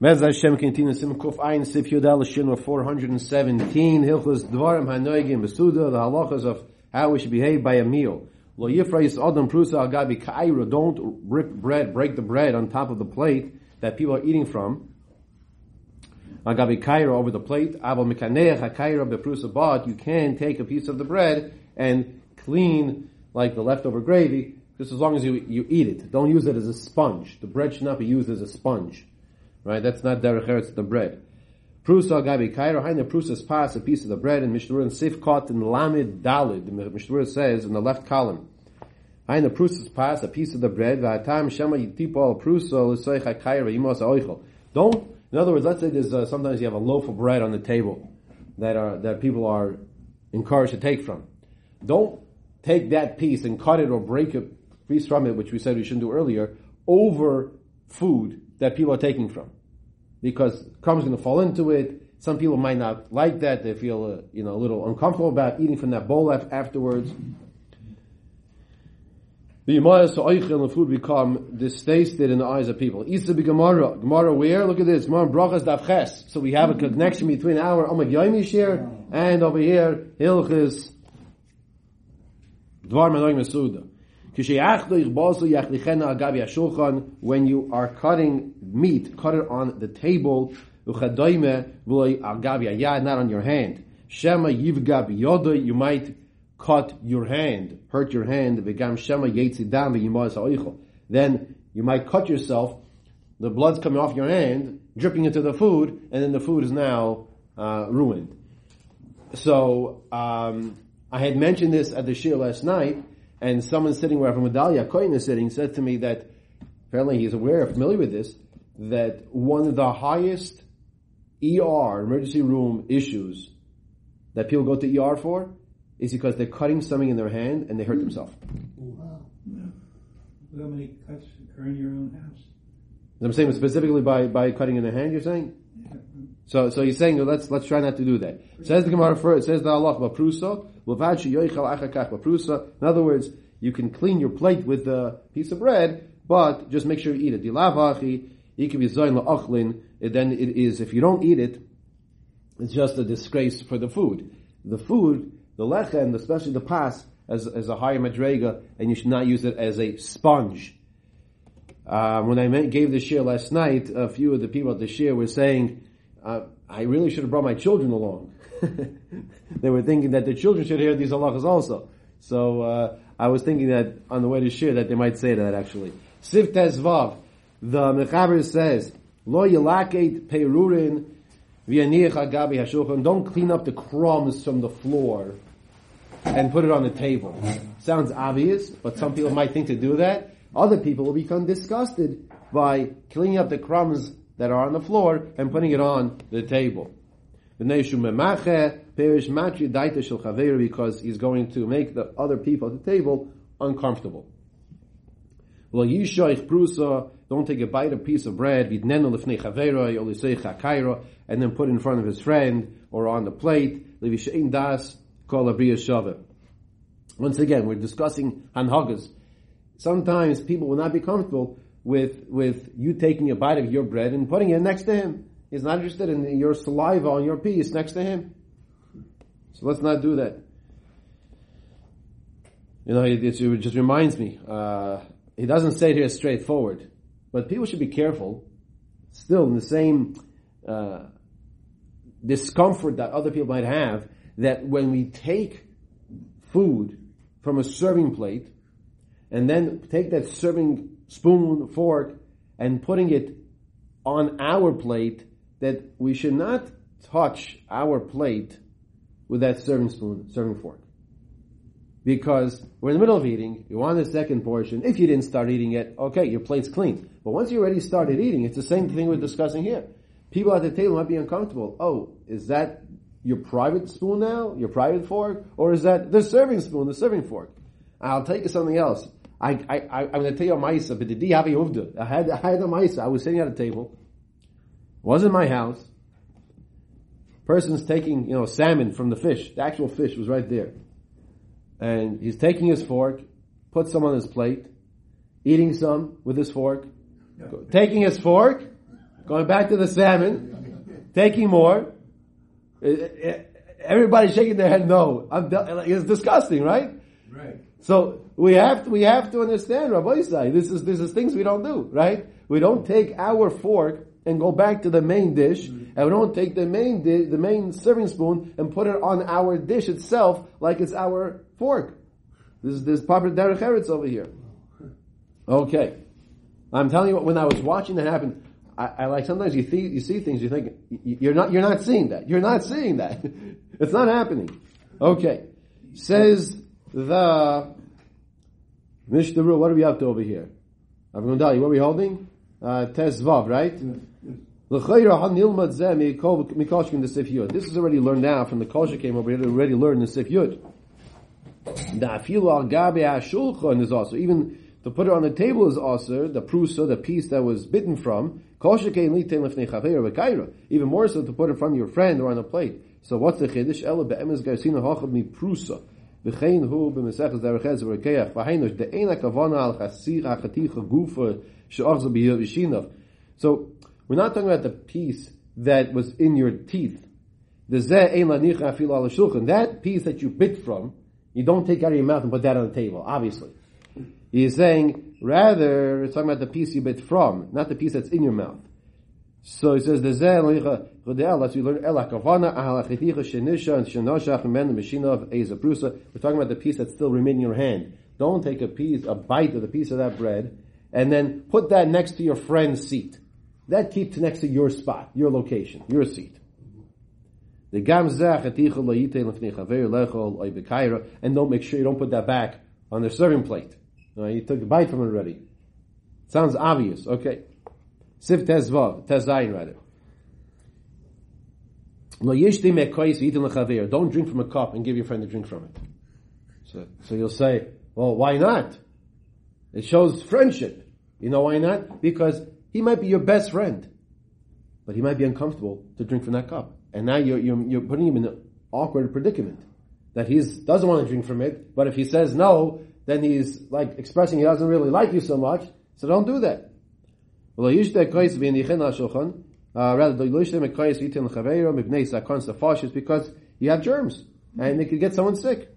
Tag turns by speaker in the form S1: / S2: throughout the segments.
S1: Mez Hashem continues Sim Kuf Ayin Sif Yudel Shin 417 Hilchus Dvarim Hanoigim Besuda the halachas of how we should behave by a meal. Lo Yifra Yis Adam Prusa Al Gabi Kaira don't rip bread, break the bread on top of the plate that people are eating from. Al Gabi Kaira over the plate. Abel Mikaneach HaKaira Beprusa But you can take a piece of the bread and clean like the leftover gravy just as long as you, you eat it. Don't use it as a sponge. The bread should not be used as a sponge. Right? That's not derech eretz the bread. Prusa gabi kairo haina prusas pas a piece of the bread and mishnurin sif caught in lamid dalid. The mishnurin says in the left column. Haina prusas pas a piece of the bread va'atam shema yitipol prusa l'soich kairo yimos oichel. Don't. In other words, let's say there's uh, sometimes you have a loaf of bread on the table that are that people are encouraged to take from. Don't take that piece and cut it or break a piece from it, which we said we shouldn't do earlier, over food that people are taking from because crumbs going to fall into it. Some people might not like that; they feel uh, you know a little uncomfortable about eating from that bowl afterwards. The Yemaya so and the food become distasted in the eyes of people. Isa be Gemara. Gemara where? Look at this. Gemara brachas davches. So we have a connection between our Amad Yomi share and over here Hilchis Dvar Manoim Mesuda. When you are cutting meat, cut it on the table, not on your hand. Shema yivga you might cut your hand, hurt your hand, then you might cut yourself, the blood's coming off your hand, dripping into the food, and then the food is now uh, ruined. So, um, I had mentioned this at the shir last night, and someone sitting where Medallia Kohen is sitting said to me that apparently he's aware, familiar with this, that one of the highest ER, emergency room issues that people go to ER for is because they're cutting something in their hand and they hurt themselves.
S2: Wow. Yeah. How many cuts occur in your own house?
S1: I'm saying specifically by, by cutting in the hand, you're saying? Yeah. So, so he's saying, let's, let's try not to do that. Says the Gemara first, says the Allah, Baprusa, in other words, you can clean your plate with a piece of bread, but just make sure you eat it. Dilavachi, it can be zoin Then it is, if you don't eat it, it's just a disgrace for the food. The food, the lechem, especially the pas, as, as a higher madrega, and you should not use it as a sponge. Uh, when I gave the share last night, a few of the people at the share were saying, uh, I really should have brought my children along. they were thinking that the children should hear these halachas also. So uh, I was thinking that on the way to share that they might say that actually. Sif Vav, the Mechaber says, Lo yelaket peirurin v'yaniach agabi hashulchan. Don't clean up the crumbs from the floor and put it on the table. Sounds obvious, but some people might think to do that. Other people will become disgusted by cleaning up the crumbs that are on the floor and putting it on the table because he's going to make the other people at the table uncomfortable. Don't take a bite of piece of bread, and then put in front of his friend or on the plate. Once again, we're discussing hanhagas. Sometimes people will not be comfortable with, with you taking a bite of your bread and putting it next to him. He's not interested in your saliva on your piece next to him. So let's not do that. You know, it, it just reminds me. Uh, he doesn't say it here straightforward, but people should be careful. Still, in the same uh, discomfort that other people might have, that when we take food from a serving plate and then take that serving spoon, fork, and putting it on our plate, that we should not touch our plate with that serving spoon, serving fork. Because we're in the middle of eating, you want the second portion. If you didn't start eating it, okay, your plate's clean. But once you already started eating, it's the same thing we're discussing here. People at the table might be uncomfortable. Oh, is that your private spoon now? Your private fork? Or is that the serving spoon, the serving fork? I'll take you something else. I, I, am going to tell you a ma'isa, but did the I had, I had a ma'isa. I was sitting at a table wasn't my house. Person's taking, you know, salmon from the fish. The actual fish was right there. And he's taking his fork, puts some on his plate, eating some with his fork, taking his fork, going back to the salmon, taking more. Everybody's shaking their head no. I'm, it's disgusting, right?
S2: Right.
S1: So we have to, we have to understand, Rabbi Yisai, this is, this is things we don't do, right? We don't take our fork and go back to the main dish, and we don't take the main di- the main serving spoon and put it on our dish itself like it's our fork. This is this proper derech eretz over here. Okay, I'm telling you what. When I was watching that happen, I, I like sometimes you see you see things you think you're not you're not seeing that you're not seeing that it's not happening. Okay, says the Mishnah Brura. What are we up to over here? I'm going to tell you what are we holding. Uh, Tezvav, right? L'chayra hanilmad zeh mikoshkin the Sif Yud. This is already learned now from the Kosher came over here. Already learned the Sif Yud. The afilu al gabe hashulchan is also even to put it on the table is also the prusa, the piece that was bitten from. Kosher kein litein lefnei chaver v'kaira. Even more so to put it from your friend or on a plate. So what's the chiddush? Ela be'emes garsina hachad mi prusa. Derechez v'rekeach. V'heinush de'ena kavana al chasir hachaticha gufa she'achza b'yishinav. So, we're not talking about the piece that was in your teeth. That piece that you bit from, you don't take out of your mouth and put that on the table, obviously. He's saying, rather, it's talking about the piece you bit from, not the piece that's in your mouth. So he says, the zeh as we learn, ela kavana ahal achiticha shenisha and shenoshach men machina of eza prusa. We're talking about the piece that's still remaining in your hand. Don't take a piece, a bite of the piece of that bread, and then put that next to your friend's seat. That keeps next to your spot, your location, your seat. The gam and don't make sure you don't put that back on the serving plate. Uh, you took a bite from it already. Sounds obvious. Okay. Sif tezvav, tezayin rather. Don't drink from a cup and give your friend a drink from it. So, so you'll say, well, why not? It shows friendship. You know why not? Because he might be your best friend, but he might be uncomfortable to drink from that cup. And now you're, you're, you're putting him in an awkward predicament that he doesn't want to drink from it, but if he says no, then he's like expressing he doesn't really like you so much, so don't do that. Uh, rather, because you have germs and it could get someone sick.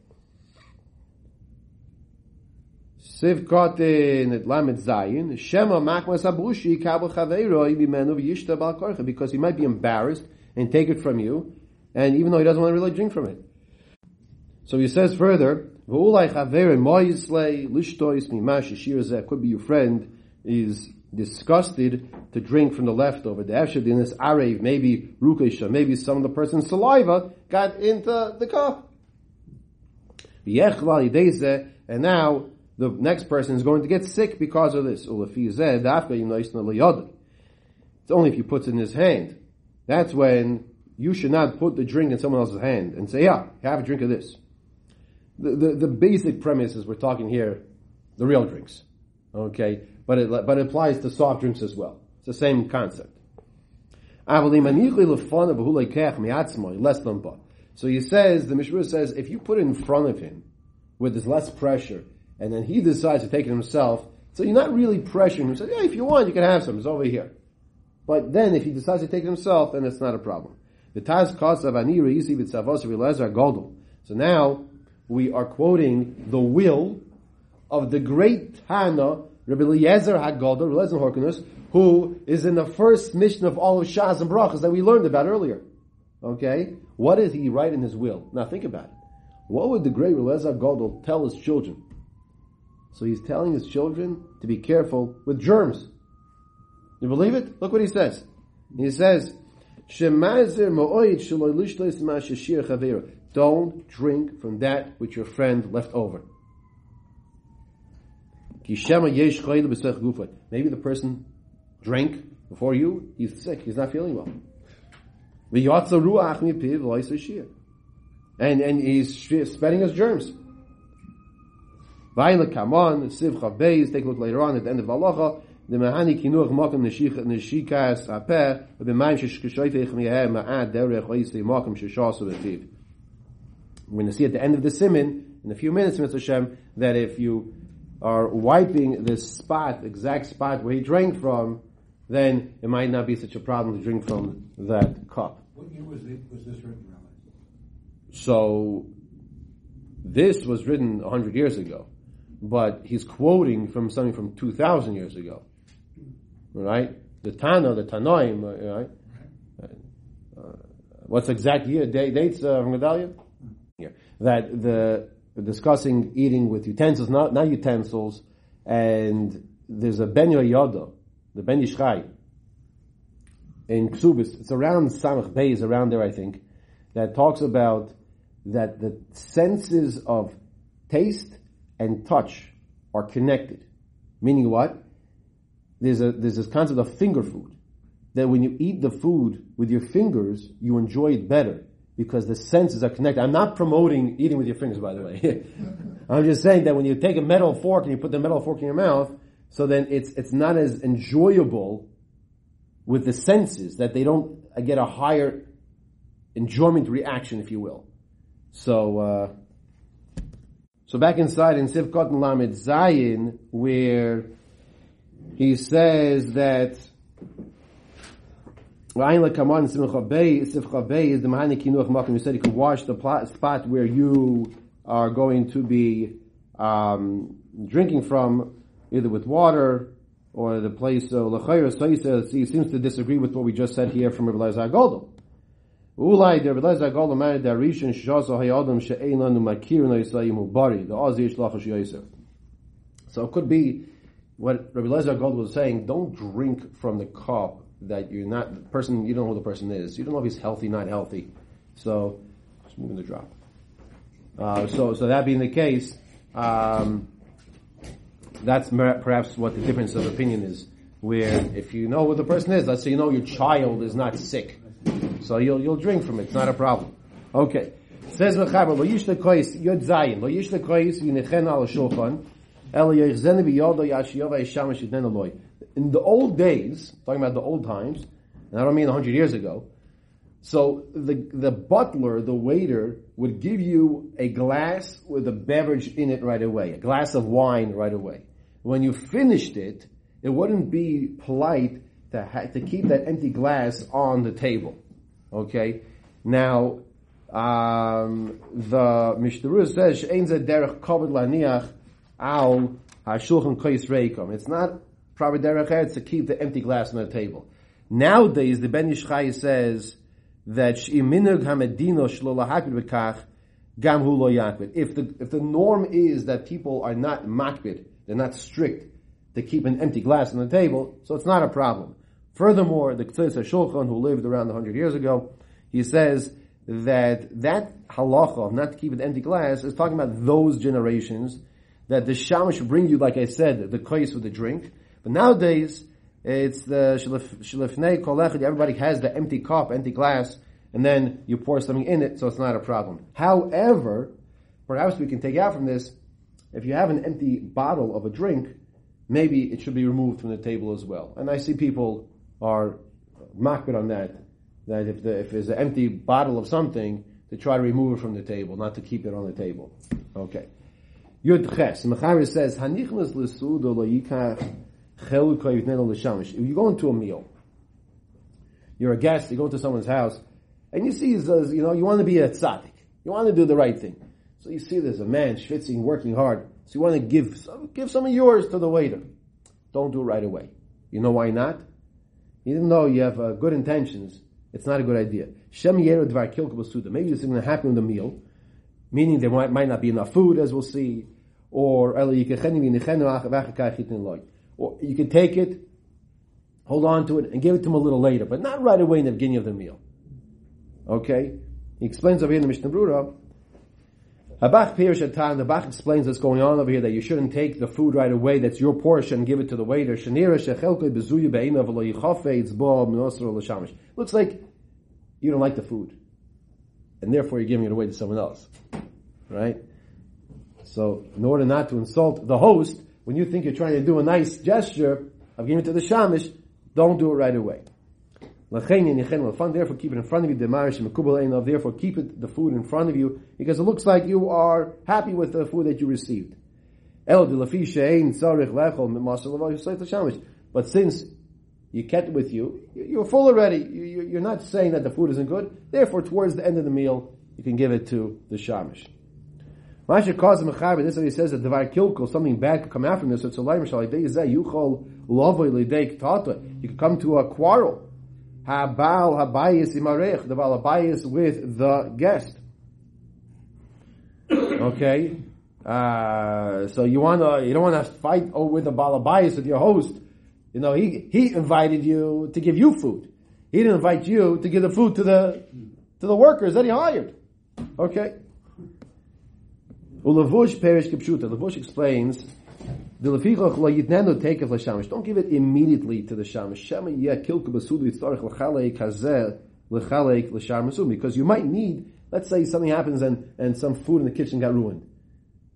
S1: Siv Kotin at Lamed Zayin, Shema Makmas Abushi Kabel Chaveiro Ibimenu Yishta Bal Korcha, because he might be embarrassed and take it from you, and even though he doesn't want to really drink from it. So he says further, V'ulai Chaveiro Moyislei Lishtois Mimash Shir could be your friend, is disgusted to drink from the leftover. The Efshad in this Arev, maybe Rukesha, maybe some of the person's saliva got into the cup. And now the next person is going to get sick because of this. It's only if he puts it in his hand. That's when you should not put the drink in someone else's hand and say, yeah, have a drink of this. The, the, the basic premise is we're talking here, the real drinks. Okay? But it, but it applies to soft drinks as well. It's the same concept. So he says, the Mishra says, if you put it in front of him, where there's less pressure, and then he decides to take it himself. So you're not really pressuring him. So yeah, if you want, you can have some. It's over here. But then if he decides to take it himself, then it's not a problem. The Taz of Anira Yisi B'Tzavos Lezer Godel. So now we are quoting the will of the great Tana Rabbi Eliezer HaGodel, Eliezer Horkanus, who is in the first mission of all of Shas and Brachas that we learned about earlier. Okay? What did he write in his will? Now think about it. What would the great Eliezer Godel tell his children? So he's telling his children to be careful with germs. You believe it? Look what he says. He says, Don't drink from that which your friend left over. Maybe the person drank before you, he's sick, he's not feeling well. And, and he's spreading his germs. Take a look later on at the end of the Mahani Neshikas Ma'ad Derech Makam Sheshasu. We're going to see at the end of the Simin, in a few minutes, Mr. Hashem, that if you are wiping this spot, exact spot where he drank from, then it might not be such a problem to drink from that cup.
S2: What year was, it, was this written, Rabbi?
S1: So this was written 100 years ago, but he's quoting from something from 2,000 years ago. Right? The Tana, the Tanoim, right? Uh, what's the exact year, date, dates uh, from Gedalia? Yeah. That the discussing eating with utensils, not, not utensils, and there's a Ben Yoda, the Ben Ish Chai, in Ksubis, it's around Samach Beis, around there I think, that talks about that the senses of taste and touch are connected. Meaning what? There's a, there's this concept of finger food. That when you eat the food with your fingers, you enjoy it better because the senses are connected. I'm not promoting eating with your fingers, by the way. I'm just saying that when you take a metal fork and you put the metal fork in your mouth, so then it's, it's not as enjoyable with the senses that they don't get a higher enjoyment reaction, if you will. So, uh, so back inside in Siv Kotten Lamed Zayin, where he says that Ra'ayin lekaman simcha bay, is the mahani kinuach makom. You said you could wash the pl- spot where you are going to be um, drinking from, either with water or the place. So lechayr. So he says he seems to disagree with what we just said here from Rabbi Lezer Goldel. Ulai der Rabbi Goldel married der Rishon shazo hayadam she'ein lanu makir no yisayim hu bari the oz yish lachash yosef. So it could be what Rabbi Lezer Goldel was saying. Don't drink from the cup that you're not the person. You don't know who the person is. You don't know if he's healthy, not healthy. So just moving the drop. Uh, so so that being the case. Um, that's perhaps what the difference of opinion is. Where if you know who the person is, let's say you know your child is not sick, so you'll you'll drink from it. It's not a problem. Okay. Says lo yod zayin, lo al shulchan, In the old days, talking about the old times, and I don't mean a hundred years ago, so the the butler, the waiter, would give you a glass with a beverage in it right away, a glass of wine right away. When you finished it, it wouldn't be polite to ha- to keep that empty glass on the table. Okay, now um, the Mishnah says laniach al hashulchan kois reikom. It's not proper derech to keep the empty glass on the table. Nowadays, the Ben Ish Chai says that hamedino shlo lahakbid gam hu lo yakbid. If the if the norm is that people are not makbid, they're not strict to keep an empty glass on the table, so it's not a problem. Furthermore, the Ketzos HaShulchan, who lived around 100 years ago, he says that that halacha of not to keep an empty glass is talking about those generations that the shamash bring you, like I said, the kais with the drink. But nowadays, it's the shlifnei kolechid, everybody has the empty cup, empty glass, and then you pour something in it, so it's not a problem. However, perhaps we can take out from this, if you have an empty bottle of a drink, maybe it should be removed from the table as well. And I see people are makbid on that, that if, the, if there's an empty bottle of something, to try to remove it from the table, not to keep it on the table. Okay. Yud Ches. Mechaber says, Hanichnas l'sudo lo yikach cheluka yitneno l'shamish. If you go into a meal, you're a guest, you go into someone's house, and you see, uh, you know, you want to be a tzaddik. You want to do the right thing. So you see there's a man schwitzing, working hard. So you want to give some, give some of yours to the waiter. Don't do it right away. You know why not? Even though you have uh, good intentions, it's not a good idea. Shem Maybe this is going to happen with the meal, meaning there might, might not be enough food, as we'll see, or you can take it, hold on to it, and give it to him a little later, but not right away in the beginning of the meal. Okay? He explains over here in the Mishnah Brura, Habach Pirish Atan, the Bach explains what's going on over here, that you shouldn't take the food right away, that's your portion, and give it to the waiter. Looks like you don't like the food. And therefore you're giving it away to someone else. Right? So, in order not to insult the host, when you think you're trying to do a nice gesture of giving it to the shamish, don't do it right away. Therefore, keep it in front of you. Therefore, keep it the food in front of you because it looks like you are happy with the food that you received. But since you kept it with you, you're full already. You're not saying that the food isn't good. Therefore, towards the end of the meal, you can give it to the shamish. Masha cause mechaber. This is he says that devar kilkul, something bad could come from this. So it's a laim yuchol lovoy lidei. You could come to a quarrel. Habal habayis imarech. The bal habayis with the guest. Okay. Uh, so you wanna, you don't wanna fight over with the balabayas with your host. You know, he, he invited you to give you food. He didn't invite you to give the food to the, to the workers that he hired. Okay. Ulavush perish kipshuta. Lavush explains. Don't give it immediately to the shamish. Because you might need, let's say something happens and, and some food in the kitchen got ruined.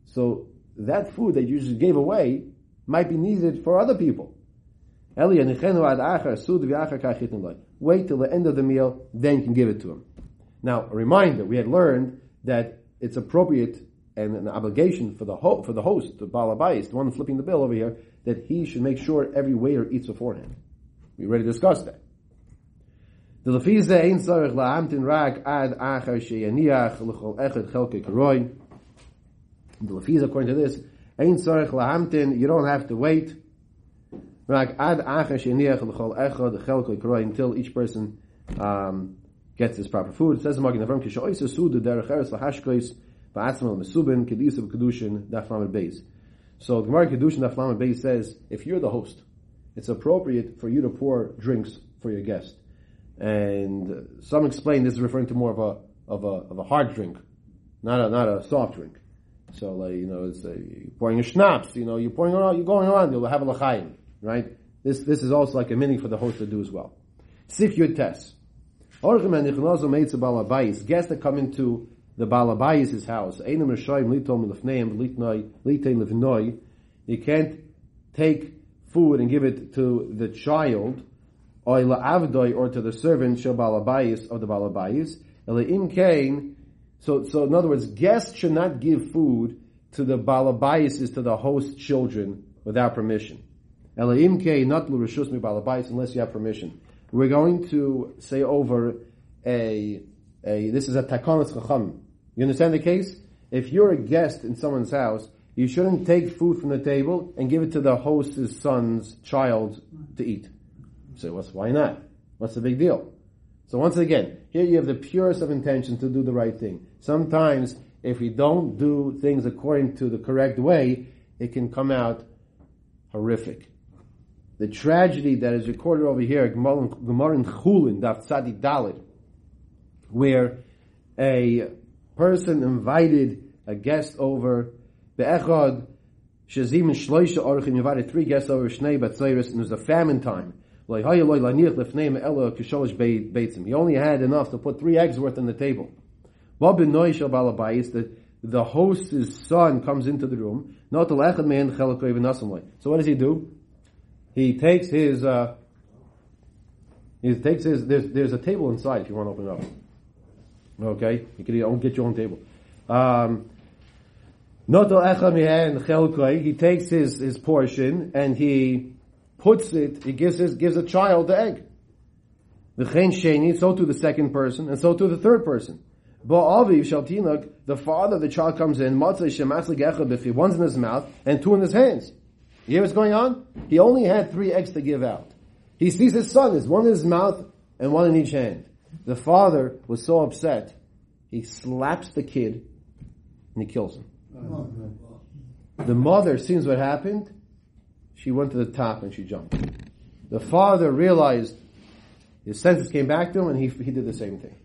S1: So that food that you just gave away might be needed for other people. Wait till the end of the meal, then you can give it to him. Now, a reminder, we had learned that it's appropriate and an obligation for the ho- for the host, the balabais, the one flipping the bill over here, that he should make sure every waiter eats beforehand. We already discussed that. The according to this, you don't have to wait. Until each person um, gets his proper food. It says in Avram. So the Gemara Kedushin Daf Lamed Beis says, if you're the host, it's appropriate for you to pour drinks for your guest. And some explain this is referring to more of a of a of a hard drink, not a not a soft drink. So like you know, it's a, you're pouring a schnapps. You know, you're pouring around, you're going around. You'll have a lachayim, right? This this is also like a meaning for the host to do as well. Sif Yud Tes. Guests that come into the Balabayis' house. You can't take food and give it to the child, or to the servant Balabayis of the Balabayis. So, so in other words, guests should not give food to the Balabayis, to the host children, without permission. Unless you have permission. We're going to say over a, a this is a takonis chacham. You understand the case? If you're a guest in someone's house, you shouldn't take food from the table and give it to the host's son's child to eat. So what's, why not? What's the big deal? So once again, here you have the purest of intention to do the right thing. Sometimes, if we don't do things according to the correct way, it can come out horrific. The tragedy that is recorded over here, Gemara in Chulin, Daf Tzadi Dalit, where a person invited a guest over, be'echad, shazim and shloisha orchim, invited three guests over, shnei batzayris, and it was a famine time. He only had enough to put three eggs worth on the table. The, the host's son comes into the room. So what does he do? He takes his, uh, he takes his, there's, there's a table inside if you want to open it up. Okay, you can get your own table. Um, he takes his, his portion and he puts it, he gives his, gives a child the egg. the sheni, so to the second person, and so to the third person. But Avi Shaltinak, the father the child comes in, one's in his mouth and two in his hands. You hear what's going on? He only had three eggs to give out. He sees his son, there's one in his mouth and one in each hand. The father was so upset, he slaps the kid and he kills him. The mother sees what happened. She went to the top and she jumped. The father realized his senses came back to him and he, he did the same thing.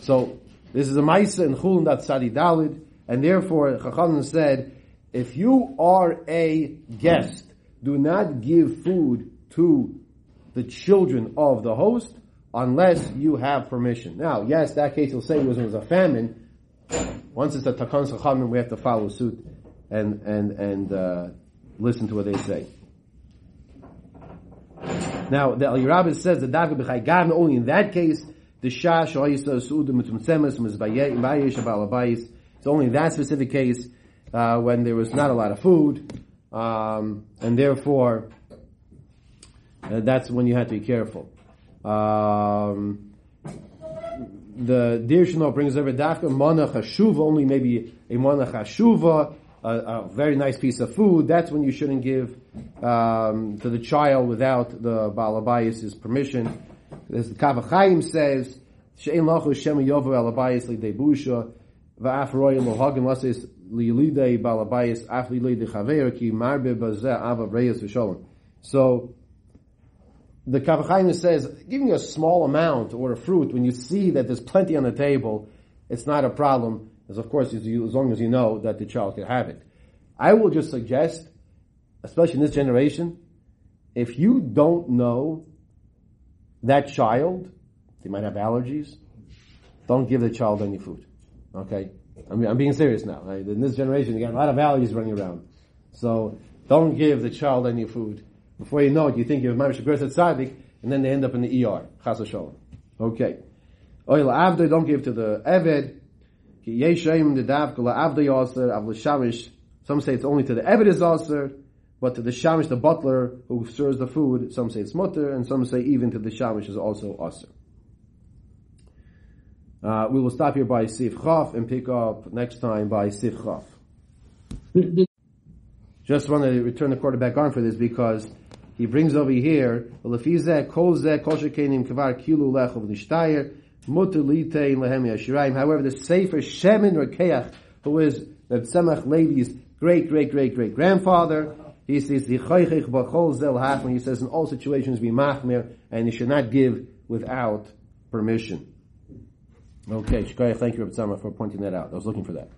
S1: So, this is a Maisa in Chulun that Sadi Dalid, and therefore Chachan said, if you are a guest, do not give food to the children of the host, unless you have permission. Now, yes, that case will say it was, it was a famine. Once it's a takan sachamim, we have to follow suit and and and uh, listen to what they say. Now, the Al Rabbah says that David b'chaygav only in that case the shah shoyisa suudim mitzumtzemes. It's only in that specific case uh, when there was not a lot of food, um, and therefore Uh, that's when you have to be careful. Um, the Dirshno brings over dafka monach hashuva, only maybe a monach hashuva, a, a, very nice piece of food. That's when you shouldn't give um, to the child without the balabayas' permission. As the Kaf HaChaim says, she'en lachu shem yovu alabayis li debusha va'af royim lohagim lasis So, the Kaf HaChaim says, giving a small amount or a fruit when you see that there's plenty on the table, it's not a problem, as of course as long as you know that the child can have it. I will just suggest, especially in this generation, if you don't know that child, they might have allergies, don't give the child any food. Okay? I mean, I'm being serious now. Right? In this generation, you got a lot of allergies running around. So, don't give the child any food. Before you know it, you think you're Mamish Gerset Tzaddik, and then they end up in the ER. Chas Shalom. Okay. Oil Avda, don't give to the Eved. Ki the Dav Kula Avda Yasser, Avla Shamish. Some say it's only to the Eved is Yasser, but to the Shamish, the butler who serves the food, some say it's Mutter, and some say even to the Shamish is also Yasser. Uh, we will stop here by Sif Chaf and pick up next time by Sif Chaf. Just want to return the quarterback on for this because he brings over here, kol zeh kol shekenim kvar kilu lechov nishtayer, mutter litein lehem yashirayim. However, the Sefer Shemen Rokeach, who is the Tzemach Levi's great, great, great, great grandfather, he says, the choychich b'chol zel hachman, he says in all situations be machmir, and you should not give without permission. Okay, Shkoyach, thank you, Rabbi Tzemach, for pointing that out. I was looking for that.